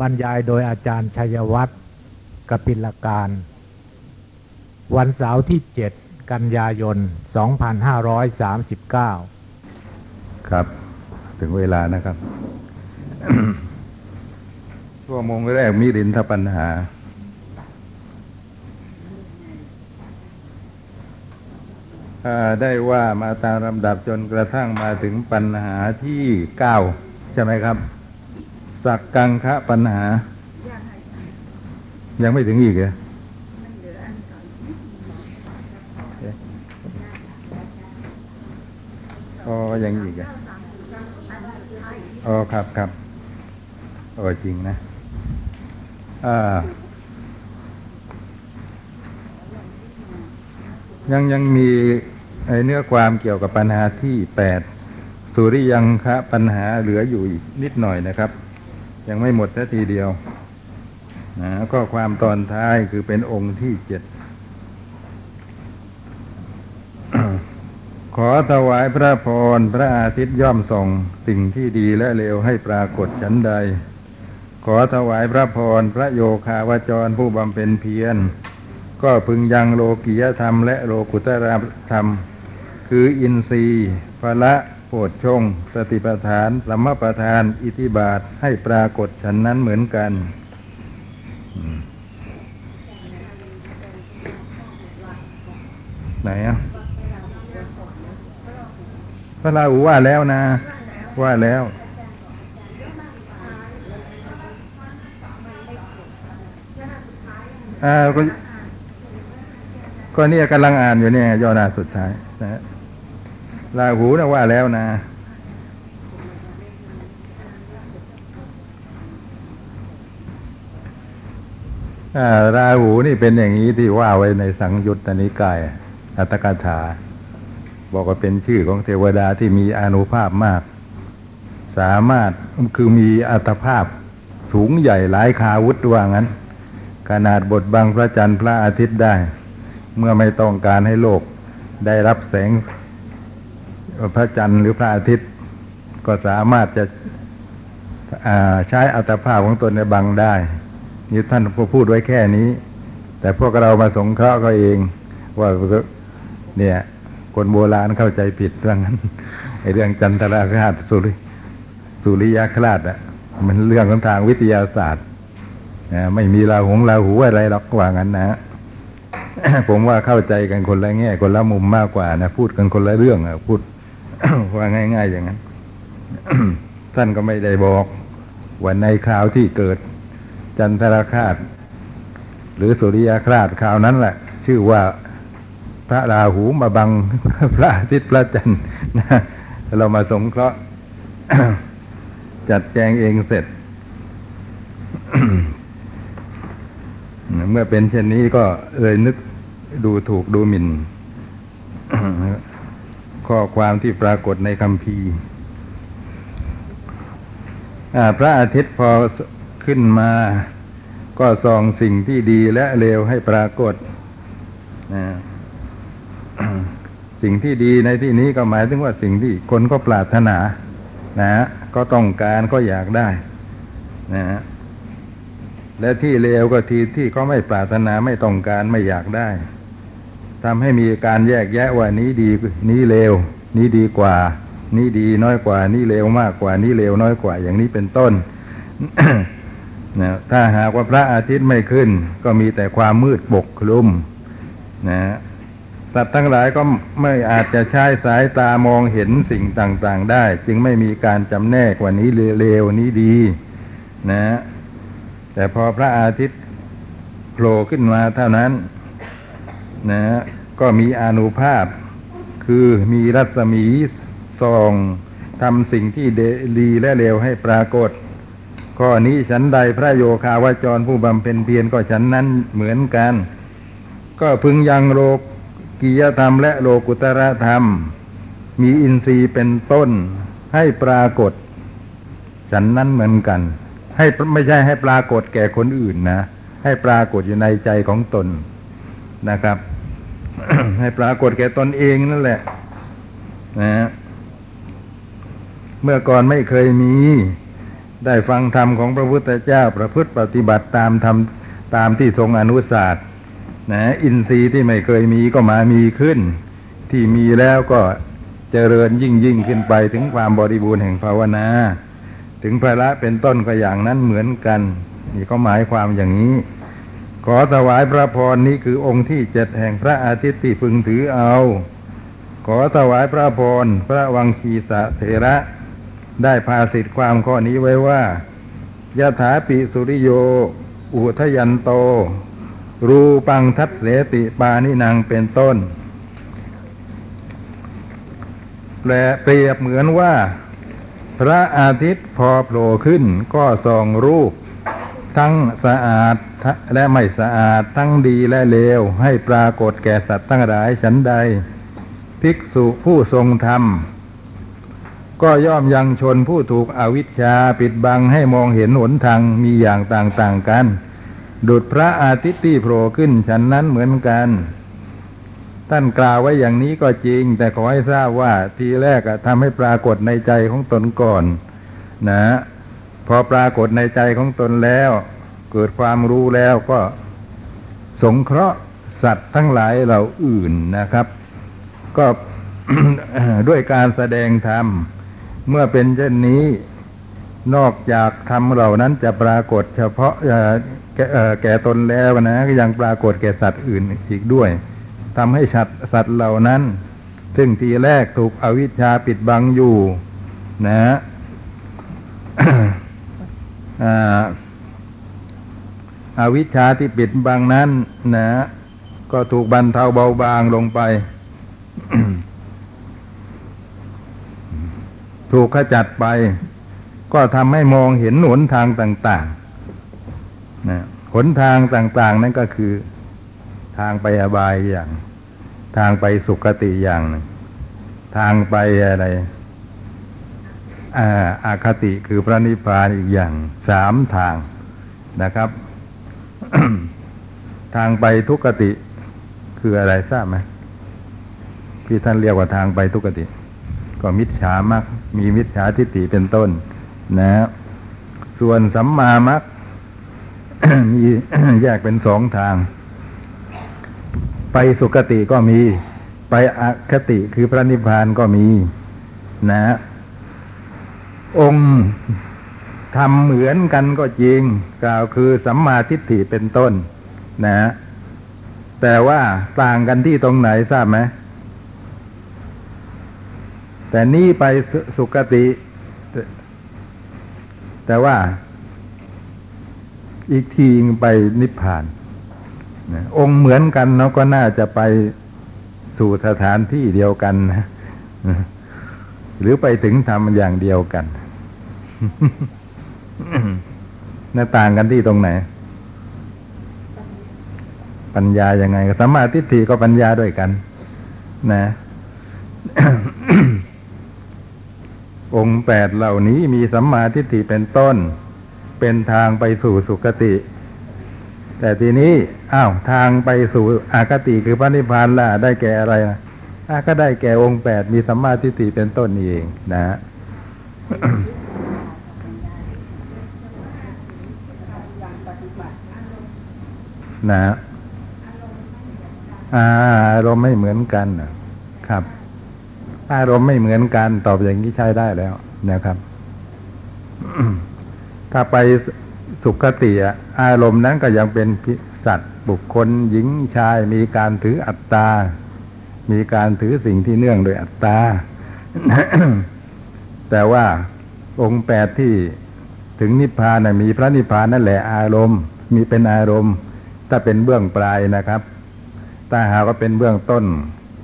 บรรยายโดยอาจารย์ชัยวัฒน์กปิลการ วันเสาร์ที่ 7 กันยายน 2539 ครับ ถึงเวลานะครับ ชั่วโมงแรกมิรินทปัญหา ได้ว่ามาตามลำดับจนกระทั่งมาถึงปัญหาที่เก้าใช่ไหมครับ สักกังคะปัญหา ยังไม่ถึงอีกเหรออ๋อยังอีกเหรออ๋อครับครับโอ้จริงนะอ่ายังยังมีไอ้เนื้อความเกี่ยวกับปัญหาที่แปดสุริยังคะปัญหาเหลืออยู่อีกนิดหน่อยนะครับ ยังไม่หมดแค่ทีเดียวนะก็ความตอนท้ายคือเป็นองค์ที่เจ็ดขอถวายพระพรพระอาทิตย์ย่อมส่องสิ่งที่ดีและเลวให้ปรากฏฉันใด ขอถวายพระพรพระโยคาวจรผู้บำเพ็ญเพียร ก็พึงยังโลกิยธรรมและโลกุตระธรรม คืออินทรีย์พละ โพชฌงสติปัฏฐานสัมมาประธาน อิทธิบาทให้ปรากฏฉันนั้นเหมือนกันไหนอะพระราหูว่าแล้วนะ ว่าแล้วอ่าก็ก็เนี่ยกำลังอ่านอยู่เนี่ยย่อหน้าสุดท้ายนะฮะ ลาหูนะว่าแล้วนะอ่าราหูนี่เป็นอย่างนี้ที่ว่าไว้ในสังยุตตนิกายอัตถกถา บอกว่าเป็นชื่อของเทวดาที่มีอนุภาพมาก สามารถคือมีอัตภาพสูงใหญ่หลายคาวุธว่างั้น ขนาดบทบังพระจันทร์พระอาทิตย์ได้ เมื่อไม่ต้องการให้โลกได้รับแสง พระจันทร์หรือพระอาทิตย์ ก็สามารถจะใช้อัตภาพของตนในบังได้นี่ท่านพูดไว้แค่นี้ แต่พวกเรามาสงเคราะห์ก็เอง ว่าเนี่ย คนโบราณเข้าใจผิดเรื่องนั้นไอเรื่องจันทราคราชสุริสุริยคราชอะมันเรื่องของทางวิทยาศาสตร์นะไม่มีราหงราหูอะไรหรอกว่างั้นนะผมว่าเข้าใจกันคนละแง่คนละมุมมากกว่านะ พูดกันคนละเรื่องอะพูด ว่าง่าย ๆ อย่างนั้นท่านก็ไม่ได้บอกว่าในคราวที่เกิด จันทราคราช หรือสุริยคราชคราวนั้นแหละ ชื่อว่าพระราหูมาบังพระอาทิตย์พระจันทร์เรามาสงเคราะห์จัดแจงเองเสร็จ เมื่อเป็นเช่นนี้ก็เลยนึกดูถูกดูหมิ่น ข้อความที่ปรากฏในคำพีร์พระอาทิตย์พอขึ้นมา ก็ส่องสิ่งที่ดีและเลวให้ปรากฏสิ่งที่ดีในที่นี้ก็หมายถึงว่าสิ่งที่คนก็ปรารถนา นะฮะก็ต้องการก็อยากได้นะฮะและที่เลวก็ทีที่เขาไม่ปรารถนาไม่ต้องการไม่อยากได้ ทำให้มีการแยกแยะว่านี้ดีนี้เลว นี้ดีกว่า นี้ดีน้อยกว่า นี้เลวมากกว่า นี้เลวน้อยกว่า อย่างนี้เป็นต้นนะถ้าหากว่าพระอาทิตย์ไม่ขึ้น ก็มีแต่ความมืดปกคลุมนะสัตว์ทั้งหลายก็ไม่อาจจะใช้สายตามองเห็นสิ่งต่างๆได้ จึงไม่มีการจำแนกว่านี้เลวนี้ดี นะ แต่พอพระอาทิตย์โผล่ขึ้นมาเท่านั้น นะก็มีอนุภาพ คือมีรัศมีส่องทำสิ่งที่ดีและเลวให้ปรากฏ ข้อนี้ฉันใดพระโยคาวจรผู้บำเพ็ญเพียรก็ฉันนั้นเหมือนกัน ก็พึงยังโลกิยธรรมและโลกุตระธรรม มีอินทรีย์เป็นต้นให้ปรากฏ ฉันนั้นเหมือนกัน ให้ไม่ใช่ให้ปรากฏแก่คนอื่นนะ ให้ปรากฏอยู่ในใจของตน นะครับ ให้ปรากฏแก่ตนเองนั่นแหละนะเมื่อก่อนไม่เคยมี ได้ฟังธรรมของพระพุทธเจ้าประพฤติปฏิบัติตามธรรมตามที่ทรงอนุสาสนะอินทรีย์ที่ไม่เคยมีก็มามีขึ้น ที่มีแล้วก็เจริญยิ่งยิ่งขึ้นไปถึงความบริบูรณ์แห่งภาวนา ถึงพระละเป็นต้นก็อย่างนั้นเหมือนกัน นี่ก็หมายความอย่างนี้ ขอถวายพระพรนี้คือองค์ที่เจ็ดแห่งพระอาทิตย์ที่พึงถือเอา ขอถวายพระพรพระวังคีสะเถระ ได้พาสิทธิความข้อนี้ไว้ว่ายะถาปิสุริโย อุทยันโต รูปังทัตเสติปานินางเป็นต้น แปลเปรียบเหมือนว่า พระอาทิตย์พอโผล่ขึ้นก็ส่องรูป ทั้งสะอาด และไม่สะอาดทั้งดีและเลว ให้ปรากฏแก่สัตว์ทั้งหลายฉันใด ภิกษุผู้ทรงธรรม ก็ย่อมยังชนผู้ถูกอวิชชาปิดบังให้มองเห็นหนทางมีอย่างต่างๆกัน ดุดพระอาทิตย์ที่โผล่ขึ้นฉันนั้นเหมือนกันท่านกล่าวไว้อย่างนี้ก็จริง แต่ขอให้ทราบว่าทีแรกทำให้ปรากฏในใจของตนก่อน นะ พอปรากฏในใจของตนแล้ว เกิดความรู้แล้วก็สงเคราะห์สัตว์ทั้งหลายเหล่าอื่นนะครับ ก็ด้วยการแสดงธรรม เมื่อเป็นเช่นนี้ นอกจากธรรมเหล่านั้นจะปรากฏเฉพาะแก่แก่ตนแล้วนะก็ยังปรากฏแก่สัตว์อื่นอีกด้วยทำให้สัตว์สัตว์เหล่านั้น ซึ่งทีแรกถูกอวิชชาปิดบังอยู่ นะ อวิชชาที่ปิดบังนั้นนะ ก็ถูกบรรเทาเบาบางลงไป ถูกขจัดไป ก็ทำให้มองเห็นหนทางต่างๆนะหนทางต่าง ๆ นั่นก็คือทางไปอบายอย่าง ทางไปสุคติอย่างนึงทางไปอะไรอาอาคติคือพระนิพพานอีกอย่างสามทางนะครับ ทางไปทุกติ คืออะไรทราบไหมที่ท่านเรียกว่าทางไปทุกติ ก็มิจฉามักมีมิจฉาทิฏฐิเป็นต้น นะ ส่วนสัมมามักมีแยกเป็นสองทาง ไปสุคติก็มี ไปอคติคือพระนิพพานก็มี นะ องค์ ทำเหมือนกันก็จริง กล่าวคือสัมมาทิฏฐิเป็นต้น นะ แต่ว่าต่างกันที่ตรงไหนทราบไหมแต่นี่ไปสุคติ แต่ว่า อีกทีไปนิพพานนะองค์เหมือนกันเนาะก็น่าจะไปสู่สถานที่เดียวกันนะหรือไปถึงทำอย่างเดียวกัน น่าต่างกันที่ตรงไหน ปัญญายังไงสัมมาทิฏฐิก็ปัญญาด้วยกัน นะ องค์แปดเหล่านี้มีสัมมาทิฏฐิเป็นต้น เป็นทางไปสู่สุคติ แต่ทีนี้อ้าวทางไปสู่อากติคือพระนิพพานล่ะ ได้แก่อะไรนะก็ได้แก่องค์แปดมีสัมมาทิฏฐิเป็นต้นเองนะ นะอารมณ์ไม่เหมือนกันครับ อารมณ์ไม่เหมือนกันตอบอย่างนี้ใช้ได้แล้วนะครับ ถ้าไปสุขติอารมณ์นั้นก็ยังเป็นสัตว์บุคคลหญิงชาย มีการถืออัตตา มีการถือสิ่งที่เนื่องโดยอัตตา แต่ว่าองค์แปดที่ถึงนิพพานนะมีพระนิพพานนั่นแหละอารมณ์ มีเป็นอารมณ์ ถ้าเป็นเบื้องปลายนะครับถ้าหากว่าเป็นเบื้องต้น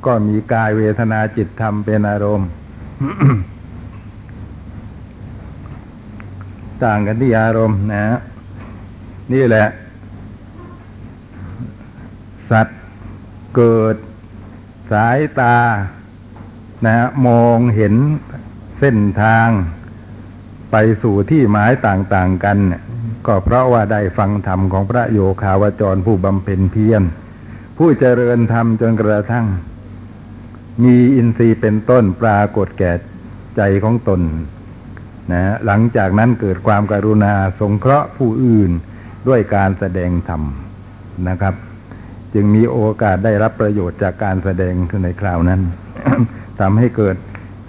ก็มีกายเวทนาจิตธรรมเป็นอารมณ์ ต่างกันที่อารมณ์นะ นี่แหละ สัตว์เกิดสายตา นะมองเห็นเส้นทาง ไปสู่ที่หมายต่าง ๆ กัน ก็เพราะว่าได้ฟังธรรมของพระโยคาวจรผู้บำเพ็ญเพียรผู้เจริญธรรมจนกระทั่ง มีอินทรีย์เป็นต้นปรากฏแก่ใจของตนนะฮะหลังจากนั้นเกิดความการุณาสงเคราะห์ผู้อื่นด้วยการแสดงธรรมนะครับ จึงมีโอกาสได้รับประโยชน์จากการแสดงในคราวนั้นทำให้เกิด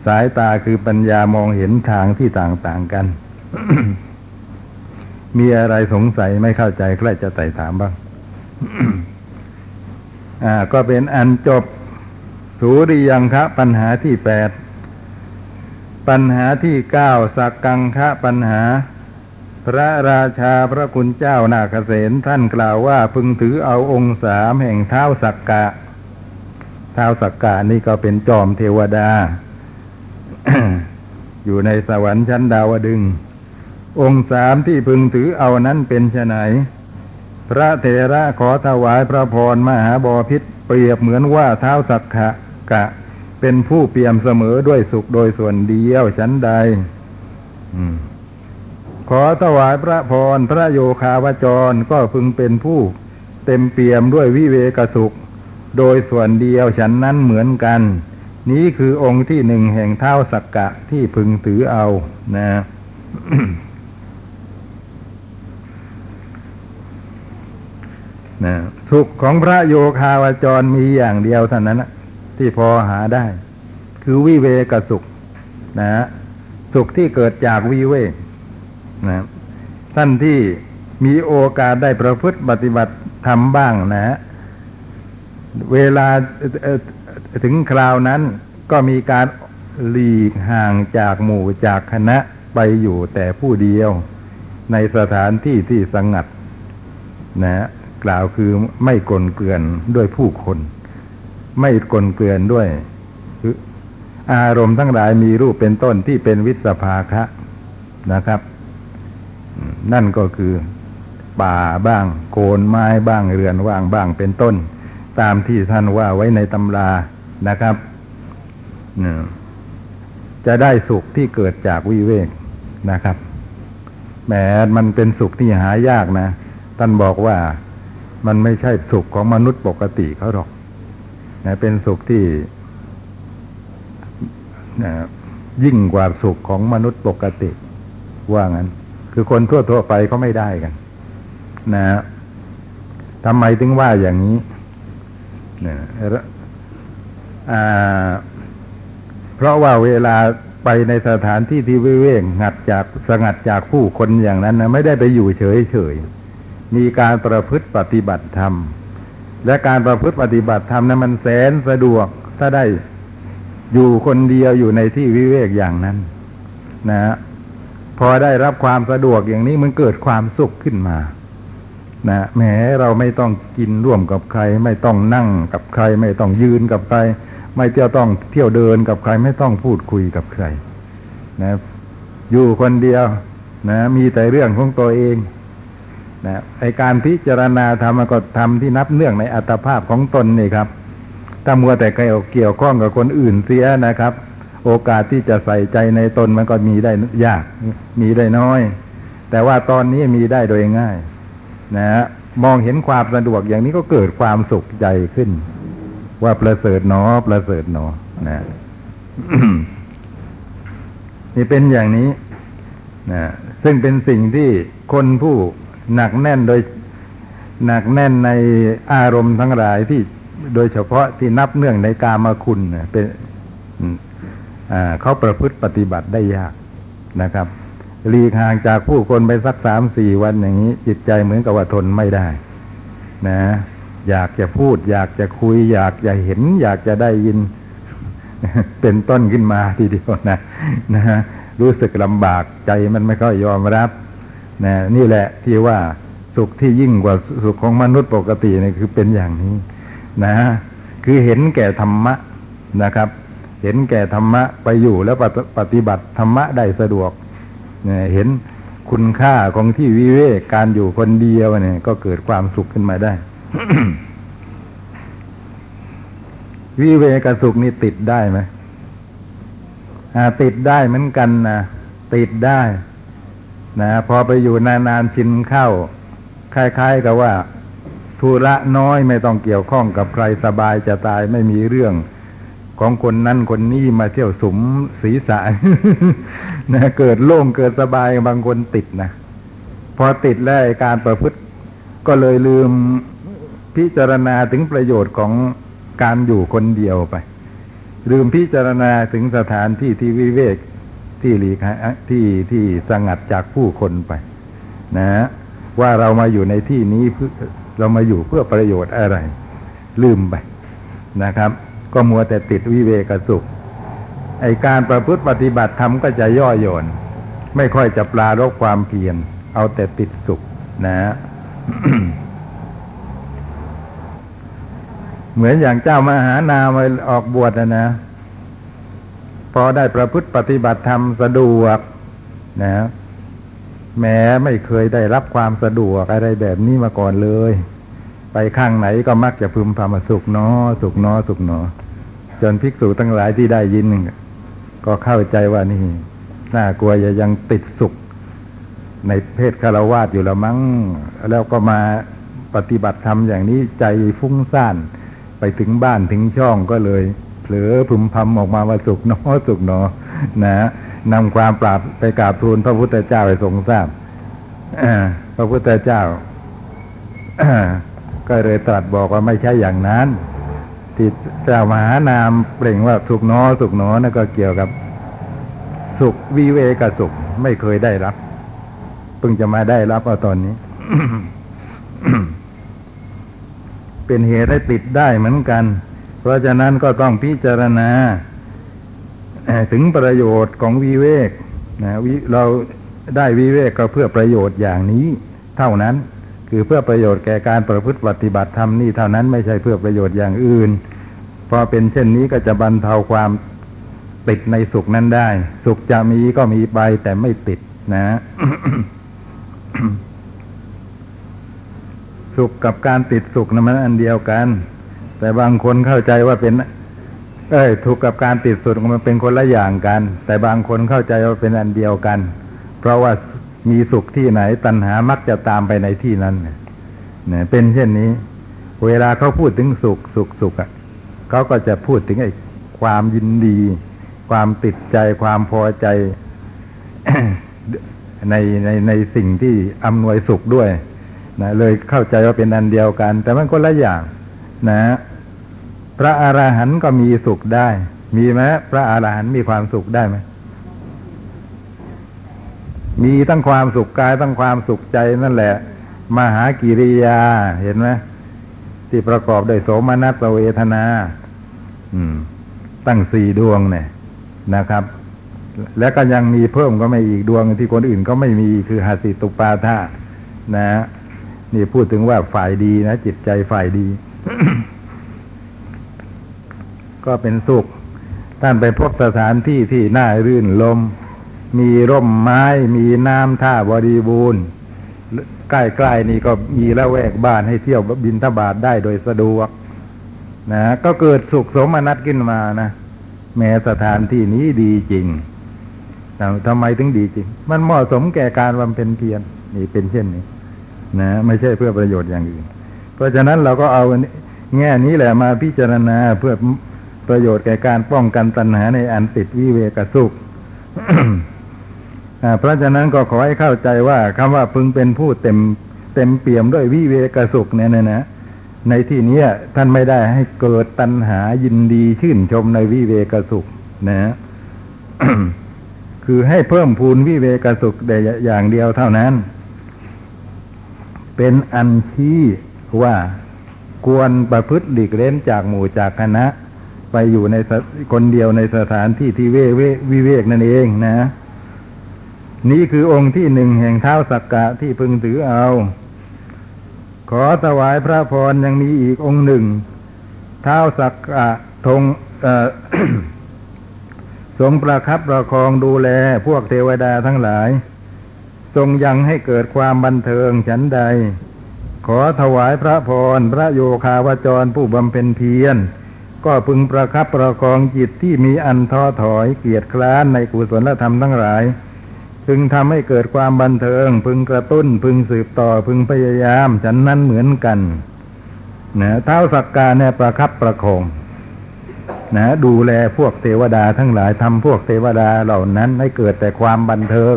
สายตาคือปัญญามองเห็นทางที่ต่างๆกัน มีอะไรสงสัยไม่เข้าใจใครจะไต่ถามบ้าง อ่า ก็เป็นอันจบสูริยังคะปัญหาที่แปด ปัญหาที่เก้าสักกังคะปัญหา พระราชาพระคุณเจ้านาคเสนท่านกล่าวว่าพึงถือเอาองค์สามแห่งเท้าสักกะ เท้าสักกะนี่ก็เป็นจอมเทวดา อยู่ในสวรรค์ชั้นดาวดึงส องค์สามที่พึงถือเอานั้นเป็นไนพระเถระขอถวายพระพรมหาบอพิษเปรียบเหมือนว่าเท้าสักขะกะ เป็นผู้เปี่ยมเสมอด้วยสุขโดยส่วนเดียวชั้นใดอขอถวายพระพรพระโยคาวจรก็พึงเป็นผู้ เต็มเปี่ยมด้วยวิเวกสุข โดยส่วนเดียวฉันนั้นเหมือนกัน นี้คือองค์ที่หนึ่งแห่งเท้าสักกะที่พึงถือเอานะ นะสุขของพระโยคาวาจรมีอย่างเดียวเท่านั้นที่พอหาได้ คือวิเวกสุขนะฮะสุขที่เกิดจากวิเวกนะท่านที่มีโอกาสได้ประพฤติปฏิบัติทำบ้างนะฮะเวลาถึงคราวนั้นก็มีการหลีกห่างจากหมู่จากคณะไปอยู่แต่ผู้เดียวในสถานที่ที่สงัดนะฮะ กล่าวคือไม่กลนเกลื่อนด้วยผู้คน ไม่กลนเกลื่อนด้วยอารมณ์ทั้งหลายมีรูปเป็นต้นที่เป็นวิสภาคะนะครับ นั่นก็คือป่าบ้าง โคนไม้บ้างเรือนว่างบ้างเป็นต้น ตามที่ท่านว่าไว้ในตำรานะครับเนี่ยจะได้สุขที่เกิดจากวิเวกนะครับแหมมันเป็นสุขที่หายากนะ ท่านบอกว่า มันไม่ใช่สุขของมนุษย์ปกติเขาหรอกนะเป็นสุขที่นะยิ่งกว่าสุขของมนุษย์ปกติ ว่างั้น คือคนทั่วๆไปเขาไม่ได้กัน นะฮะทำไมถึงว่าอย่างนี้นะเพราะว่าเวลาไปในสถานที่ที่วิเวกงัดจากสงัดจากผู้คนอย่างนั้นนะไม่ได้ไปอยู่เฉยๆ มีการประพฤติปฏิบัติธรรม และการประพฤติปฏิบัติธรรมนั้นมันแสนสะดวกถ้าได้อยู่คนเดียวอยู่ในที่วิเวกอย่างนั้น นะฮะพอได้รับความสะดวกอย่างนี้มันเกิดความสุขขึ้นมานะแหมเราไม่ต้องกินร่วมกับใคร ไม่ต้องนั่งกับใคร ไม่ต้องยืนกับใคร ไม่เที่ยวต้องเที่ยวเดินกับใคร ไม่ต้องพูดคุยกับใคร นะ อยู่คนเดียว นะ มีแต่เรื่องของตัวเอง นะไอการพิจารณาธรรมก็ทำที่นับเนื่องในอัตภาพของตนนี่ครับ ถ้ามัวแต่เกี่ยวข้องกับคนอื่นเสียนะครับ โอกาสที่จะใส่ใจในตนมันก็มีได้ยาก มีได้น้อย แต่ว่าตอนนี้มีได้โดยง่าย นะฮะมองเห็นความสะดวกอย่างนี้ก็เกิดความสุขใจขึ้น ว่าประเสริฐหนอประเสริฐหนอนะนี่เป็นอย่างนี้นะซึ่งเป็นสิ่งที่คนผู้ หนักแน่นโดยหนักแน่นในอารมณ์ทั้งหลายที่โดยเฉพาะที่นับเนื่องในกามคุณเนี่ยเป็นเขาประพฤติปฏิบัติได้ยากนะครับหลีกห่างจากผู้คนไปสักสามสี่วันอย่างนี้ จิตใจเหมือนกับว่าทนไม่ได้ นะ อยากจะพูด อยากจะคุย อยากจะเห็น อยากจะได้ยิน เป็นต้นขึ้นมาทีเดียวนะนะฮะรู้สึกลำบากใจมันไม่ค่อยยอมรับ นะนี่แหละที่ว่าสุขที่ยิ่งกว่าสุขของมนุษย์ปกติเนี่ยคือเป็นอย่างนี้ นะ คือเห็นแก่ธรรมะนะครับ เห็นแก่ธรรมะไปอยู่แล้วปฏิบัติธรรมะได้สะดวกเนี่ยเห็นคุณค่าของที่วิเวกการอยู่คนเดียวเนี่ยก็เกิดความสุขขึ้นมาได้ วิเวกสุขนี่ติดได้ไหมติดได้เหมือนกันนะติดได้ นะพอไปอยู่นานๆชินเข้า คล้าย ๆ กับว่าธุระน้อยไม่ต้องเกี่ยวข้องกับใครสบายจะตายไม่มีเรื่องของคนนั้นคนนี้มาเที่ยวสมศีรษะนะเกิดโล่งเกิดสบายบางคนติดนะพอติดแล้วการประพฤติ ก็เลยลืมพิจารณาถึงประโยชน์ของการอยู่คนเดียวไป ลืมพิจารณาถึงสถานที่ที่วิเวก ที่หลีกที่ที่สงัดจากผู้คนไป นะฮะว่าเรามาอยู่ในที่นี้เพื่อเรามาอยู่เพื่อประโยชน์อะไร ลืมไปนะครับ ก็มัวแต่ติดวิเวกสุข ไอการประพฤติปฏิบัติธรรมก็จะย่อหย่อน ไม่ค่อยจะปลารบความเพียรเอาแต่ติดสุขนะฮะเหมือนอย่างเจ้ามหานามาออกบวชนะนะ พอได้ประพฤติปฏิบัติธรรมสะดวกนะแม้ไม่เคยได้รับความสะดวกอะไรแบบนี้มาก่อนเลย ไปข้างไหนก็มักจะพึมพำสุขนอสุขนอสุขนอ จนภิกษุทั้งหลายที่ได้ยิน ก็เข้าใจว่านี่น่ากลัวจะยังติดสุข ในเพศคารวาสอยู่ละมั้ง แล้วก็มาปฏิบัติธรรมอย่างนี้ใจฟุ้งซ่าน ไปถึงบ้านถึงช่องก็เลย เผลอพึมพำออกมาว่าสุขเนอสุขเนอนะนำความปราบไปกราบทูลพระพุทธเจ้าให้ทรงทราบพระพุทธเจ้าก็เลยตรัสบอกว่าไม่ใช่อย่างนั้นที่เจ้ามหานามเปล่งว่าสุขหนอสุขหนอนั่นก็เกี่ยวกับ สุขวิเวกสุขไม่เคยได้รับเพิ่งจะมาได้รับเอาตอนนี้ เป็นเหตุให้ติดได้เหมือนกัน เพราะฉะนั้นก็ต้องพิจารณาถึงประโยชน์ของวิเวกนะวิเราได้วิเวกก็เพื่อประโยชน์อย่างนี้ เท่านั้น คือเพื่อประโยชน์แก่การประพฤติปฏิบัติธรรมนี่เท่านั้นไม่ใช่เพื่อประโยชน์อย่างอื่น พอเป็นเช่นนี้ก็จะบรรเทาความติดในสุขนั้นได้ สุขจะมีก็มีไปแต่ไม่ติดนะ สุขกับการติดสุขนะมันอันเดียวกัน แต่บางคนเข้าใจว่าเป็น เอ้ยทุกกับการติดสุขมันเป็นคนละอย่างกัน แต่บางคนเข้าใจว่าเป็นอันเดียวกัน เพราะว่ามีสุขที่ไหน ตัณหามักจะตามไปในที่นั้นเนี่ยเนี่ยเป็นเช่นนี้ เวลาเขาพูดถึงสุขสุขสุขอะเขาก็จะพูดถึงไอ้ความยินดี ความติดใจความพอใจในในในสิ่งที่อำนวยสุขด้วยนะเลยเข้าใจว่าเป็นอันเดียวกัน แต่มันก็ละอย่าง นะ พระอาหารหันต์ก็มีสุขได้ มีไหมพระอาหารหันต์มีความสุขได้ไหมมีทั้งความสุขกายทั้งความสุขใจนั่นแหละ มหากิริยา เห็นไหมที่ประกอบด้วยโสมนัสเวทนา อืม ตั้งสี่ดวงเนี่ยนะครับ แล้วก็ยังมีเพิ่มก็ไม่อีกดวงที่คนอื่นก็ไม่มีคือหาสิตุปาทานะ นี่พูดถึงว่าฝ่ายดีนะจิตใจฝ่ายดี ก็เป็นสุข ท่านไปพบสถานที่ที่น่ารื่นลม มีร่มไม้มีน้ำท่าบริบูรณ์ ใกล้ๆนี่ก็มีละแวกบ้านให้เที่ยวบินทบาทได้โดยสะดวกนะก็เกิดสุขสมนัตขึ้นมานะแม้สถานที่นี้ดีจริงแต่ทำไมถึงดีจริง มันเหมาะสมแก่การบำเพ็ญเพียรนี่เป็นเช่นนี้ นะ ไม่ใช่เพื่อประโยชน์อย่างอื่น เพราะฉะนั้นเราก็เอาแง่นี้แหละมาพิจารณาเพื่อประโยชน์แก่การป้องกันตัณหาในอันติดวิเวกสุขเพราะฉะนั้นก็ขอให้เข้าใจว่าคำว่าพึงเป็นผู้เต็มเต็มเปี่ยมด้วยวิเวกสุขเนี่ยนะนะในที่นี้ท่านไม่ได้ให้เกิดตัณหายินดีชื่นชมในวิเวกสุขนะคือให้เพิ่มพูนวิเวกสุขแต่อย่างเดียวเท่านั้น เป็นอันชี้ ว่า ควรประพฤติหลีกเล่นจากหมู่จากคณะ ไปอยู่ในคนเดียวในสถานที่ที่เวเววิเวกนั่นเองนะ นี่คือองค์ที่หนึ่งแห่งเท้าสักกะที่พึงถือเอา ขอถวายพระพรยังมีอีกองค์หนึ่ง เท้าสักกะทงเอทรงประคับประคองดูแลพวกเทวดาทั้งหลาย ทรงยังให้เกิดความบันเทิงฉันใด ขอถวายพระพรพระโยคาวจรผู้บำเพ็ญเพียร ก็พึงประคับประคองจิตที่มีอันท้อถอยเกียรติคร้านในกุศลธรรมทั้งหลาย พึงทำให้เกิดความบันเทิง พึงกระตุ้น พึงสืบต่อพึงพยายาม ฉันนั้นเหมือนกันนะเท้าสักกาเนี่ยประคับประคองนะดูแลพวกเทวดาทั้งหลายทำพวกเทวดาเหล่านั้นให้เกิดแต่ความบันเทิง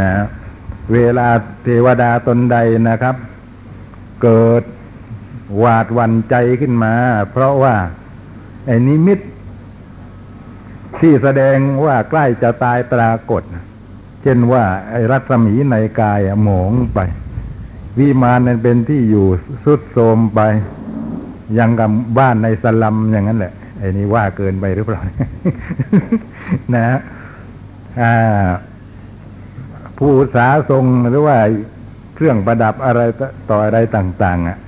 นะเวลาเทวดาตนใดนะครับ เกิดหวาดวันใจขึ้นมา เพราะว่า ไอ้นิมิต ที่แสดงว่าใกล้จะตายปรากฏ เช่นว่า ไอ้รัศมีในกายหมองไป วิมานนั้นเป็นที่อยู่สุดโทมไปยังกับบ้านในสลัมอย่างนั้นแหละไอ้นี่ว่าเกินไปหรือเปล่า นะฮะอ่าผู้สาทรงหรือว่า เครื่องประดับอะไรต่ออะไรต่าง ๆ อะ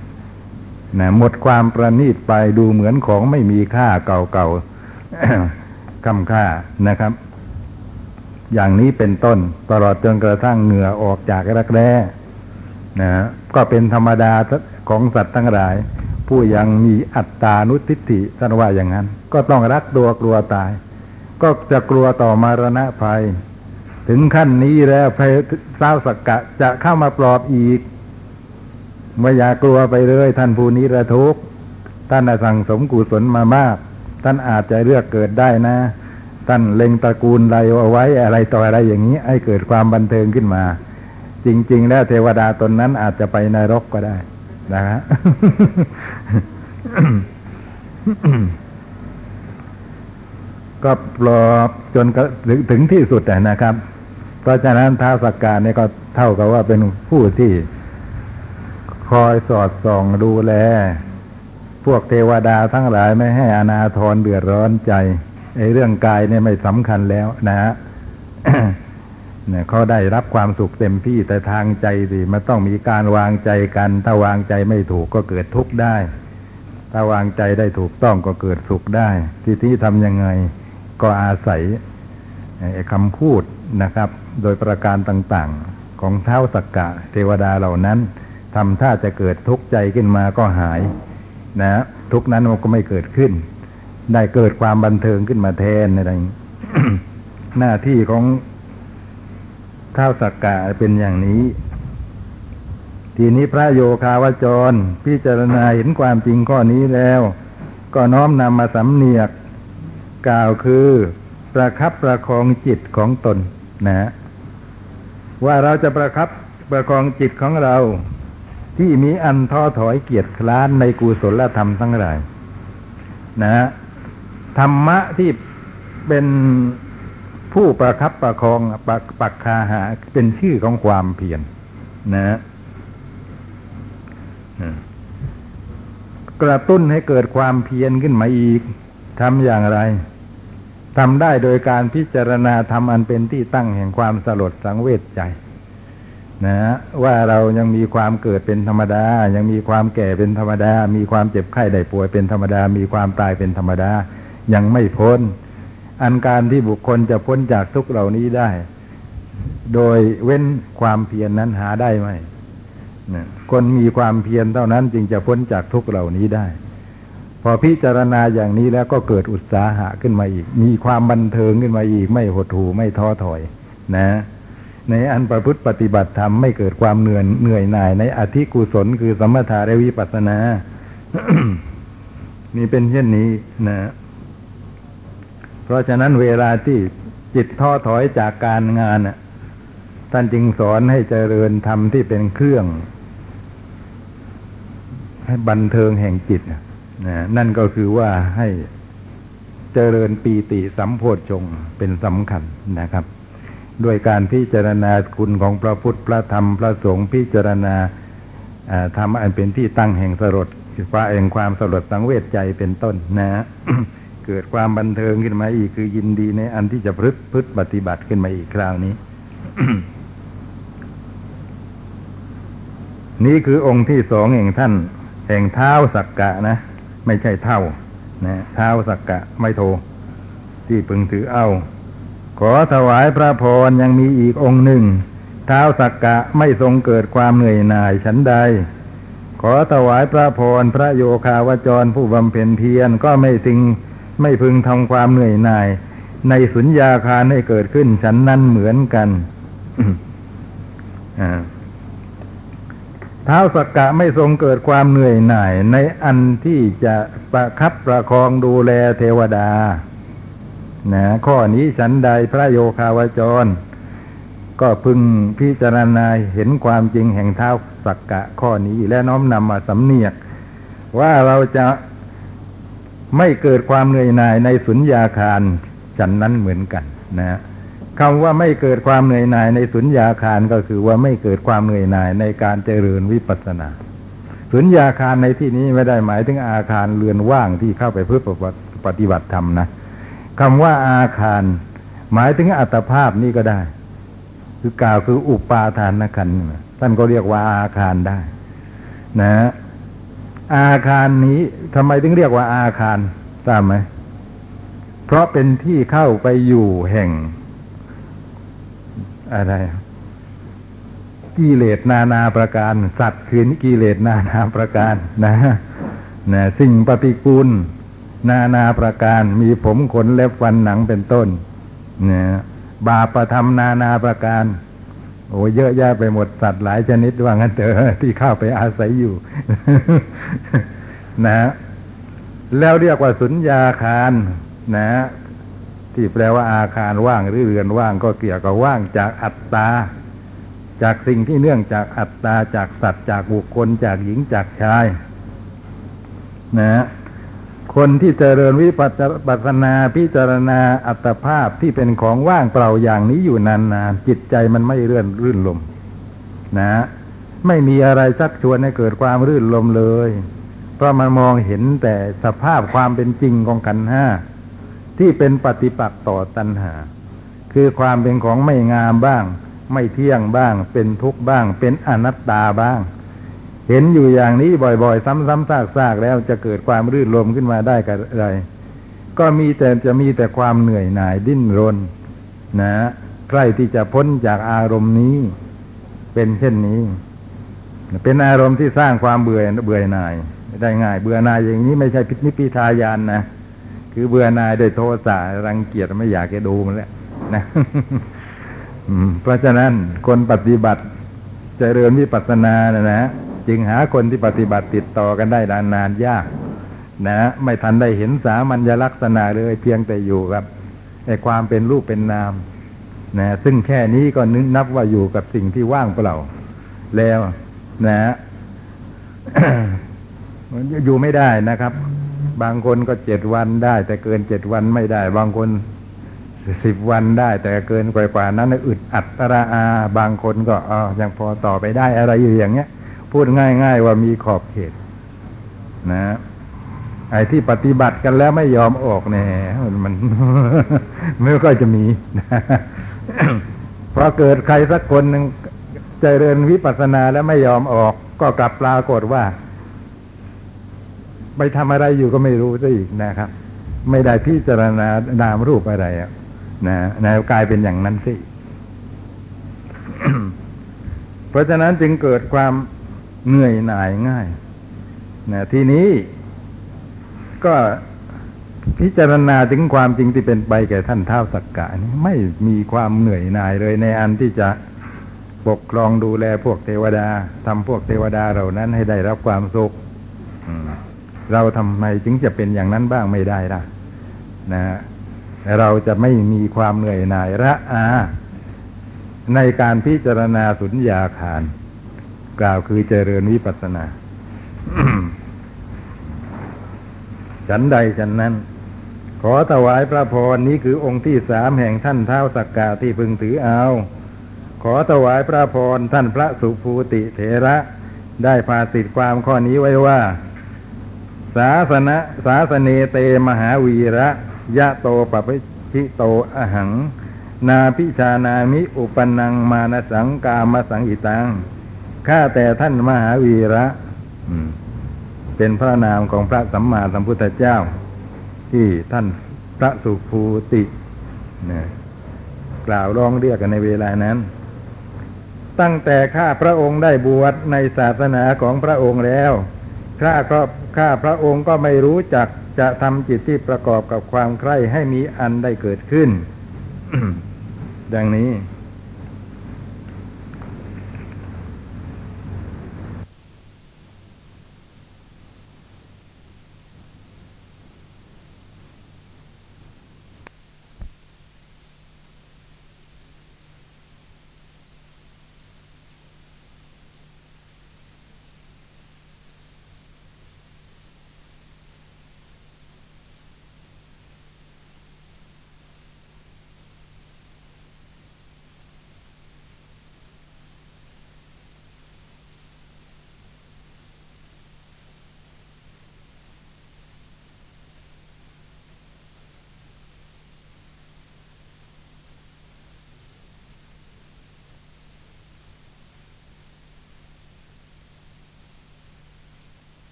นะหมดความประณีตไปดูเหมือนของไม่มีค่าเก่าๆคำค่านะครับ อย่างนี้เป็นต้นตลอดจนกระทั่งเหงื่อออกจากรักแร้นะก็เป็นธรรมดาของสัตว์ทั้งหลาย ผู้ยังมีอัตตานุทิฏฐิท่านว่าอย่างนั้น ก็ต้องรักตัวกลัวตาย ก็จะกลัวต่อมารณะภัย ถึงขั้นนี้แล้วพระเท้าสักกะจะเข้ามาปลอบอีกไม่อยากกลัวไปเลย ท่านผู้นี้ระทุกท่านสั่งสมกุศลมามาก ท่านอาจจะเลือกเกิดได้นะ ท่านเล็งตระกูลใดเอาไว้อะไรต่ออะไรอย่างนี้ ให้เกิดความบันเทิงขึ้นมา จริง ๆ แล้วเทวดาตนนั้นอาจจะไปนรกก็ได้ นะฮะก็ปลอบจนถึงที่สุดนะครับ เพราะฉะนั้นท้าวสักการเนี่ยก็เท่ากับว่าเป็นผู้ที่คอยสอดส่องดูแล พวกเทวดาทั้งหลายไม่ให้อนาทรเดือดร้อนใจไอ้เรื่องกายเนี่ยไม่สำคัญแล้วนะฮะเนี่ยเขาได้รับความสุขเต็มที่แต่ทางใจสิมันต้องมีการวางใจกัน ถ้าวางใจไม่ถูกก็เกิดทุกข์ได้ ถ้าวางใจได้ถูกต้องก็เกิดสุขได้ ที่ที่ทำยังไงก็อาศัยไอ้คำพูด นะครับ โดยประการต่างๆ ของเท้าสักกะเทวดาเหล่านั้นทำท่าจะเกิดทุกข์ใจขึ้นมาก็หายนะทุกข์นั้นมันก็ไม่เกิดขึ้น ได้เกิดความบันเทิงขึ้นมาแทนอะไรหน้าที่ของเท้าสักกะเป็นอย่างนี้ ทีนี้พระโยคาวจร พิจารณาเห็นความจริงข้อนี้แล้ว ก็น้อมนำมาสำเนียกกล่าวคือประคับประคองจิตของตน นะว่าเราจะประคับประคองจิตของเรา ที่มีอันท้อถอยเกียจคร้านในกุศลธรรมทั้งหลายนะธรรมะที่เป็นผู้ประคับประคองปักปักคาหาเป็นชื่อของความเพียรนะกระตุ้นให้เกิดความเพียรขึ้นมาอีกทำอย่างไร ทำได้โดยการพิจารณาทำอันเป็นที่ตั้งแห่งความสลดสังเวชใจนะว่าเรายังมีความเกิดเป็นธรรมดา ยังมีความแก่เป็นธรรมดา มีความเจ็บไข้ได้ป่วยเป็นธรรมดา มีความตายเป็นธรรมดา ยังไม่พ้น อันการที่บุคคลจะพ้นจากทุกเหล่านี้ได้ โดยเว้นความเพียรนนั้นหาได้ไหมคนมีความเพียรเท่านั้นจึงจะพ้นจากทุกเหล่านี้ได้ พอพิจารณาอย่างนี้แล้วก็เกิดอุตสาหะขึ้นมาอีก มีความบันเทิงขึ้นมาอีก ไม่หดหู่ไม่ท้อถอย นะ ในอันประพฤติปฏิบัติธรรมไม่เกิดความเหนื่อยเหนื่อยหน่าย ในอธิกุศลคือสมถะและวิปัสสนา นี่เป็นเช่นนี้นะ เพราะฉะนั้นเวลาที่จิตท้อถอยจากการงานท่านจึงสอนให้เจริญธรรมที่เป็นเครื่อง ให้บันเทิงแห่งจิต นั่นก็คือว่าให้เจริญปีติสัมโพชฌงเป็นสำคัญนะครับ ด้วยการพิจารณาคุณของพระพุทธพระธรรมพระสงฆ์พิจารณาธรรมอันเป็นที่ตั้งแห่งสลดฟ้าแห่งความสลดสังเวชใจเป็นต้นนะเกิดความบันเทิงขึ้นมาอีกคือยินดีในอันที่จะพฤติพฤติปฏิบัติขึ้นมาอีกคราวนี้ นี่คือองค์ที่สองแห่งท่าน แห่งเท้าสักกะนะ ไม่ใช่เท่านะเท้าสักกะไม่โท ที่พึงถือเอา ขอถวายพระพรยังมีอีกองค์หนึ่ง เท้าสักกะไม่ทรงเกิดความเหนื่อยหน่ายฉันใด ขอถวายพระพรพระโยคาวจรผู้บำเพ็ญเพียรก็ไม่ถึงไม่พึงทำความเหนื่อยหน่าย ในสุญญาคารให้เกิดขึ้นฉันนั้นเหมือนกันเท้าสักกะไม่ทรงเกิดความเหนื่อยหน่าย ในอันที่จะประคับประคองดูแลเทวดานะข้อนี้ฉันใดพระโยคาวจร ก็พึงพิจารณาเห็นความจริงแห่งเท้าสักกะข้อนี้และน้อมนำมาสำเนียก ว่าเราจะไม่เกิดความเหนื่อยหน่ายในสุญญาคารฉันนั้นเหมือนกันนะ คำว่าไม่เกิดความเหนื่อยหน่ายในสุญญาคารก็คือว่าไม่เกิดความเหนื่อยหน่ายในการเจริญวิปัสสนา สุญญาคารในที่นี้ไม่ได้หมายถึงอาคารเรือนว่างที่เข้าไปเพื่อปฏิบัติธรรมนะคำว่าอาคาร หมายถึงอัตภาพนี่ก็ได้ คือกล่าวคืออุปาทานขันท่านก็เรียกว่าอาคารได้ นะอาคารนี้ทำไมถึงเรียกว่าอาคารทราบไหมเพราะเป็นที่เข้าไปอยู่แห่ง อะไรกิเลสนานาประการ สัตว์คือกิเลสนานาประการนะนะสิ่งปฏิกูล นานาประการ มีผมขนเล็บฟันหนังเป็นต้นเนี่ยบาปประทำนานาประการ โอ้เยอะแยะไปหมดสัตว์หลายชนิดว่างั้นเถอะที่เข้าไปอาศัยอยู่ นะ แล้วเรียกว่าสุญญาคารนะ ที่แปลว่าอาคารว่างหรือเรือนว่างก็เกี่ยวกับว่างจากอัตตา จากสิ่งที่เนื่องจากอัตตาจากสัตว์จากบุคคลจากหญิงจากชาย นะคนที่เจริญวิปัสสนาพิจารณาอัตภาพที่เป็นของว่างเปล่าอย่างนี้อยู่นานๆจิตใจมันไม่เรื่อนรื่นลม นะ ไม่มีอะไรชักชวนให้เกิดความรื่นลมเลย เพราะมันมองเห็นแต่สภาพความเป็นจริงของขันห้า ที่เป็นปฏิปักษ์ต่อตัณหา คือความเป็นของไม่งามบ้าง ไม่เที่ยงบ้าง เป็นทุกข์บ้าง เป็นอนัตตาบ้าง เห็นอยู่อย่างนี้บ่อยๆ ซ้ำๆซากๆแล้วจะเกิดความรื่นรมขึ้นมาได้กับอะไร ก็มีแต่จะมีแต่ความเหนื่อยหน่ายดิ้นรน นะใกล้ที่จะพ้นจากอารมณ์นี้ เป็นเช่นนี้ เป็นอารมณ์ที่สร้างความเบื่อเบื่อหน่ายได้ง่าย เบื่อหน่ายอย่างนี้ไม่ใช่พิษนิพิทายานนะ คือเบื่อหน่ายโดยโทสะรังเกียจไม่อยากจะดูมันแล้วนะเพราะฉะนั้นคนปฏิบัติจเจริญวิปัสสนานะนะจึงหาคนที่ปฏิบัติติดต่อกันได้นานนานยาก นะ ไม่ทันได้เห็นสามัญลักษณะเลยเพียงแต่อยู่กับไอ้ความเป็นรูปเป็นนาม นะ ซึ่งแค่นี้ก็นึกนับว่าอยู่กับสิ่งที่ว่างเปล่า แล้วนะ อยู่ไม่ได้นะครับ บางคนก็เจ็ดวันได้ แต่เกินเจ็ดวันไม่ได้ บางคนสิบวันได้ แต่เกินกว่ากว่านั้นอึดอัดตระอา บางคนก็อ๋อยังพอต่อไปได้อะไรอยู่อย่างเงี้ย พูดง่าย ๆ ว่ามีขอบเขต นะไอ้ที่ปฏิบัติกันแล้วไม่ยอมออกเนี่ยมันไม่ก็จะมีนะพอเกิดใครสักคนหนึ่งเจริญวิปัสสนาแล้วไม่ยอมออก ก็กลับปรากฏว่า ไปทำอะไรอยู่ก็ไม่รู้ซะอีกนะครับ ไม่ได้พิจารณานามรูปอะไรอะนะนะกลายเป็นอย่างนั้นสิเพราะฉะนั้นจึงเกิดความเหนื่อยหน่ายง่ายนะทีนี้ก็พิจารณาถึงความจริงที่เป็นไปแก่ท่านเท้าสักกะนี้ไม่มีความเหนื่อยหน่ายเลยในอันที่จะปกครองดูแลพวกเทวดาทำพวกเทวดาเหล่านั้นให้ได้รับความสุข เราทำไมจึงจะเป็นอย่างนั้นบ้างไม่ได้ล่ะนะเราจะไม่มีความเหนื่อยหน่ายระอาในการพิจารณาสุญญาคาร กล่าวคือเจริญวิปัสสนา ฉันใดฉันนั้น ขอถวายพระพรนี้คือองค์ที่สามแห่งท่านเท้าสักกาที่พึงถือเอา ขอถวายพระพรท่านพระสุภูติเถระ ได้พาสิทธิความข้อนี้ไว้ว่า ศาสนะศาสเนเตมหาวีระยะโตปปิชิโตอหัง นาพิชานามิอุปนังมานสังกามสังอิตังข้าแต่ท่านมหาวีระเป็นพระนามของพระสัมมาสัมพุทธเจ้า ที่ท่านพระสุภูตินะกล่าวร้องเรียกกันในเวลานั้น ตั้งแต่ข้าพระองค์ได้บวชในศาสนาของพระองค์แล้ว ข้าก็ข้าพระองค์ก็ไม่รู้จักจะทำจิตที่ประกอบกับความใคร่ให้มีอันได้เกิดขึ้น ดังนี้